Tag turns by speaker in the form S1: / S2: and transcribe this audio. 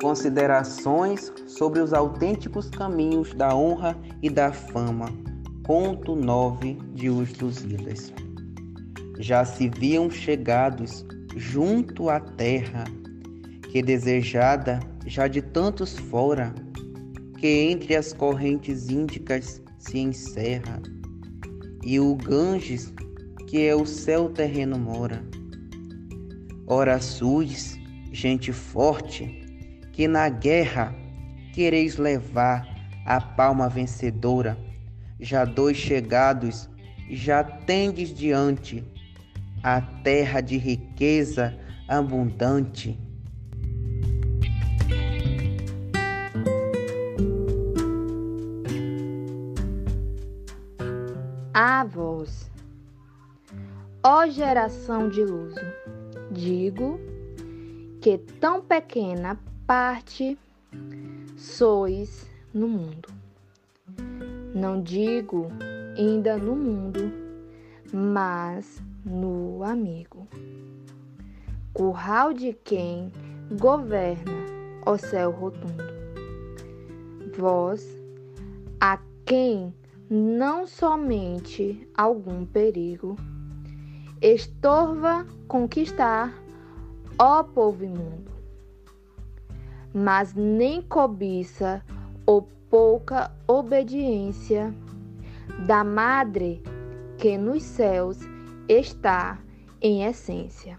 S1: Considerações sobre os autênticos caminhos da honra e da fama. Conto 9 de Os Lusíadas. Já se viam chegados junto à terra, que desejada já de tantos fora, que entre as correntes índicas se encerra, e o Ganges, que é o céu terreno mora. Ora sus, gente forte, que na guerra quereis levar a palma vencedora. Já dois chegados, já tendes diante a terra de riqueza abundante.
S2: A vós, ó geração de luso, digo que tão pequena parte sois no mundo. Não digo ainda no mundo, mas no amigo. Curral de quem governa o céu rotundo. Vós, a quem não somente algum perigo estorva conquistar, ó povo imundo mas nem cobiça ou pouca obediência da Madre que nos céus está em essência.